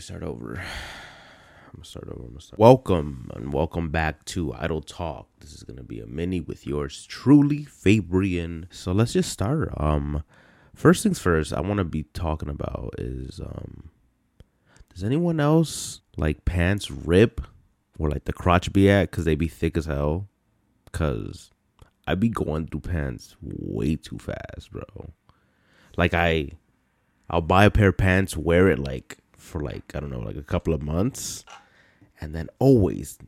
start over. I'm gonna start over. I'm gonna start. Welcome and welcome back to Idle Talk. This is gonna be a mini with yours truly, Fabrian. So let's just start. Um, first things first, I want to be talking about is um, does anyone else like pants rip or like the crotch be at because they be thick as hell? Cause I be going through pants way too fast, bro. Like I, I'll buy a pair of pants, wear it like for like I don't know, like a couple of months, and then always,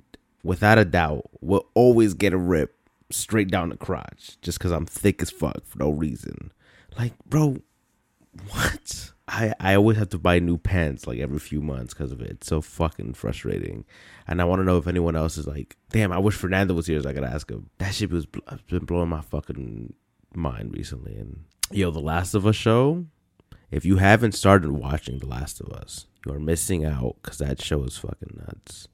without a doubt, will always get a rip straight down the crotch just because I'm thick as fuck for no reason. Like, bro, what? I, I always have to buy new pants like every few months because of it. It's so fucking frustrating. And I want to know if anyone else is like, damn, I wish Fernando was here so I could ask him. That shit was uh, been blowing my fucking mind recently. And yo, The Last of Us show, if you haven't started watching The Last of Us, you are missing out because that show is fucking nuts.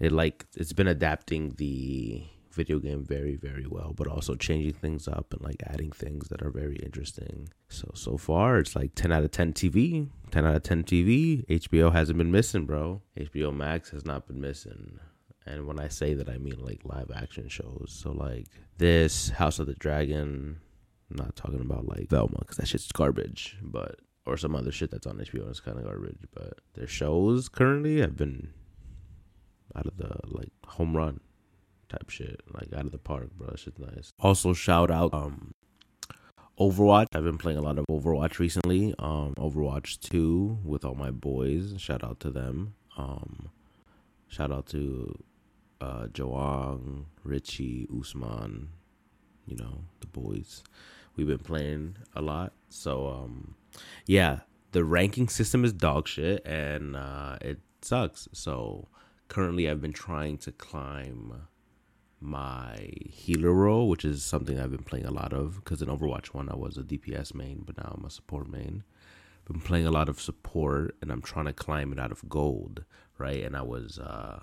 It like it's been adapting the video game very very well but also changing things up and like adding things that are very interesting. So so far it's like 10 out of 10 tv 10 out of 10 tv hbo hasn't been missing bro. Hbo max has not been missing. And when i say that i mean like live action shows. So like this house of the dragon i'm not talking about like velma because that shit's garbage but or some other shit that's on hbo it's kind of garbage but their shows currently have been out of the like home run type shit, like out of the park, bro. That shit's nice. Also, shout out um Overwatch. I've been playing a lot of Overwatch recently. Um, Overwatch Two with all my boys. Shout out to them. Um, shout out to uh Joang, Richie, Usman. You know the boys. We've been playing a lot. So um, yeah, the ranking system is dog shit, and uh, it sucks. So currently, I've been trying to climb my healer role, which is something I've been playing a lot of. Because in Overwatch One, I was a DPS main, but now I'm a support main. I've Been playing a lot of support, and I'm trying to climb it out of gold, right? And I was, uh,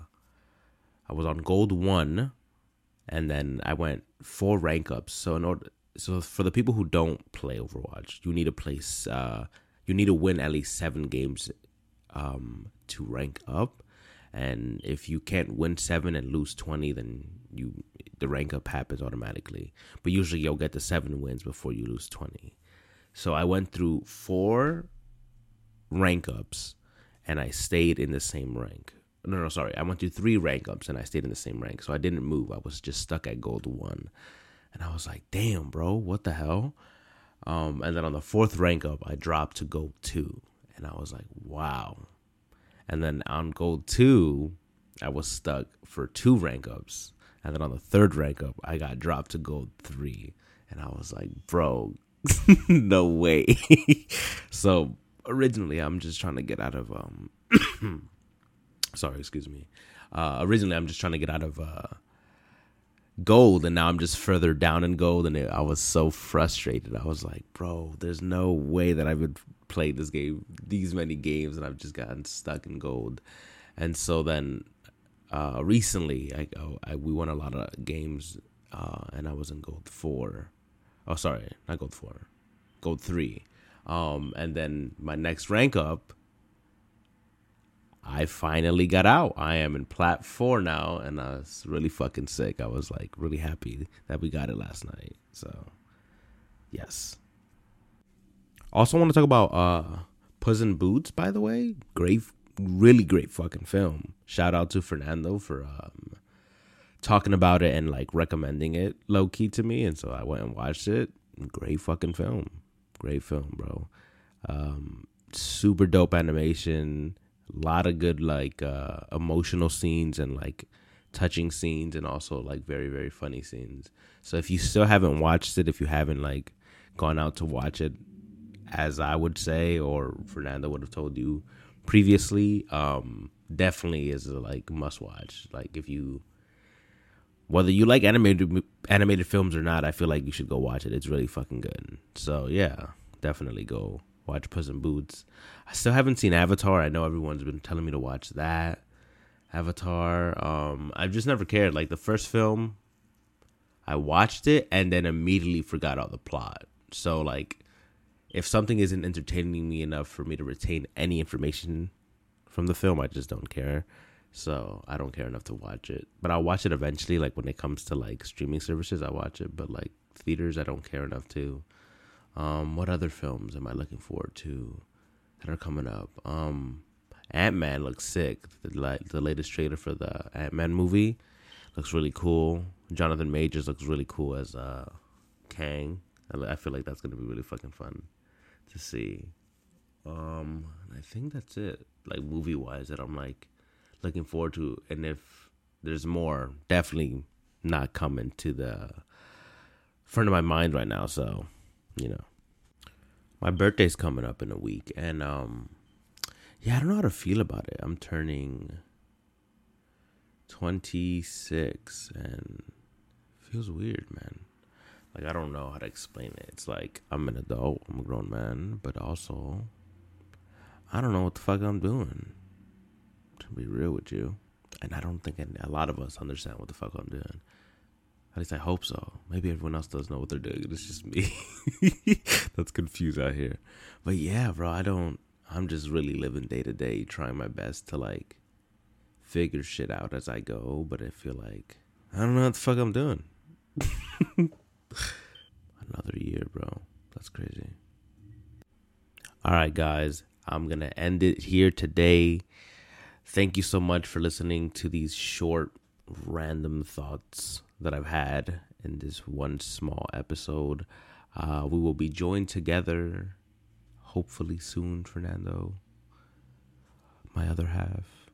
I was on gold one, and then I went four rank ups. So in order, so for the people who don't play Overwatch, you need to place, uh, you need to win at least seven games, um, to rank up. And if you can't win seven and lose 20 then you the rank up happens automatically. But usually you'll get the seven wins before you lose 20 so i went through four rank ups and i stayed in the same rank. No no sorry. I went through three rank ups and i stayed in the same rank. So i didn't move. I was just stuck at gold one and i was like damn bro what the hell um, and then on the fourth rank up i dropped to gold two and i was like wow and then on gold two, I was stuck for two rank ups. And then on the third rank up, I got dropped to gold three. And I was like, bro, no way. so originally, I'm just trying to get out of um. sorry, excuse me. Uh, originally, I'm just trying to get out of uh, gold, and now I'm just further down in gold, and I was so frustrated. I was like, bro, there's no way that I would played this game these many games and I've just gotten stuck in gold. And so then uh, recently I, I, we won a lot of games uh, and I was in gold four. Oh, sorry, not gold four, gold three. Um, and then my next rank up, I finally got out. I am in plat four now, and I was really fucking sick. I was like really happy that we got it last night. So, yes. Also, want to talk about uh, Puss in Boots. By the way, great, really great fucking film. Shout out to Fernando for um, talking about it and like recommending it low key to me, and so I went and watched it. Great fucking film. Great film, bro. Um, super dope animation. A lot of good like uh, emotional scenes and like touching scenes and also like very very funny scenes. So if you still haven't watched it, if you haven't like gone out to watch it, as I would say, or Fernando would have told you previously, um, definitely is a like must watch. Like if you whether you like animated animated films or not, I feel like you should go watch it. It's really fucking good. So yeah, definitely go watch Puss in Boots. I still haven't seen Avatar. I know everyone's been telling me to watch that. Avatar. Um, I've just never cared. Like the first film, I watched it and then immediately forgot all the plot. So like if something isn't entertaining me enough for me to retain any information From the film, I just don't care. So I don't care enough to watch it. But I'll watch it eventually. Like when it comes to like streaming services, I watch it. But like theaters, I don't care enough to. Um, what other films am I looking forward to that are coming up? Um, Ant Man looks sick. The the latest trailer for the Ant Man movie looks really cool. Jonathan Majors looks really cool as uh, Kang. I feel like that's gonna be really fucking fun to see. Um, I think that's it. Like movie wise, that I'm like looking forward to. And if there's more, definitely not coming to the front of my mind right now. So, you know, my birthday's coming up in a week, and um, yeah, I don't know how to feel about it. I'm turning 26, and feels weird, man. Like I don't know how to explain it. It's like I'm an adult, I'm a grown man, but also I don't know what the fuck I'm doing. To be real with you, and I don't think a lot of us understand what the fuck I'm doing. At least I hope so. Maybe everyone else does know what they're doing. It's just me that's confused out here. But yeah, bro, I don't. I'm just really living day to day, trying my best to like figure shit out as I go. But I feel like I don't know what the fuck I'm doing. Another year, bro. That's crazy. All right, guys. I'm to end it here today. Thank you so much for listening to these short, random thoughts that I've had in this one small episode. Uh, we will be joined together, hopefully soon, Fernando, my other half.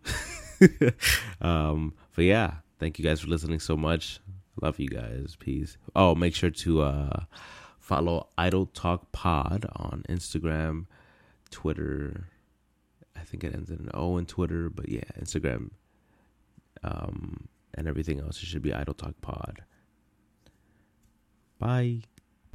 um, but yeah, thank you guys for listening so much. Love you guys. Peace. Oh, make sure to uh, follow Idle Talk Pod on Instagram, Twitter. I think it ends in an O in Twitter, but yeah, Instagram. Um, and everything else. It should be Idle Talk Pod. Bye.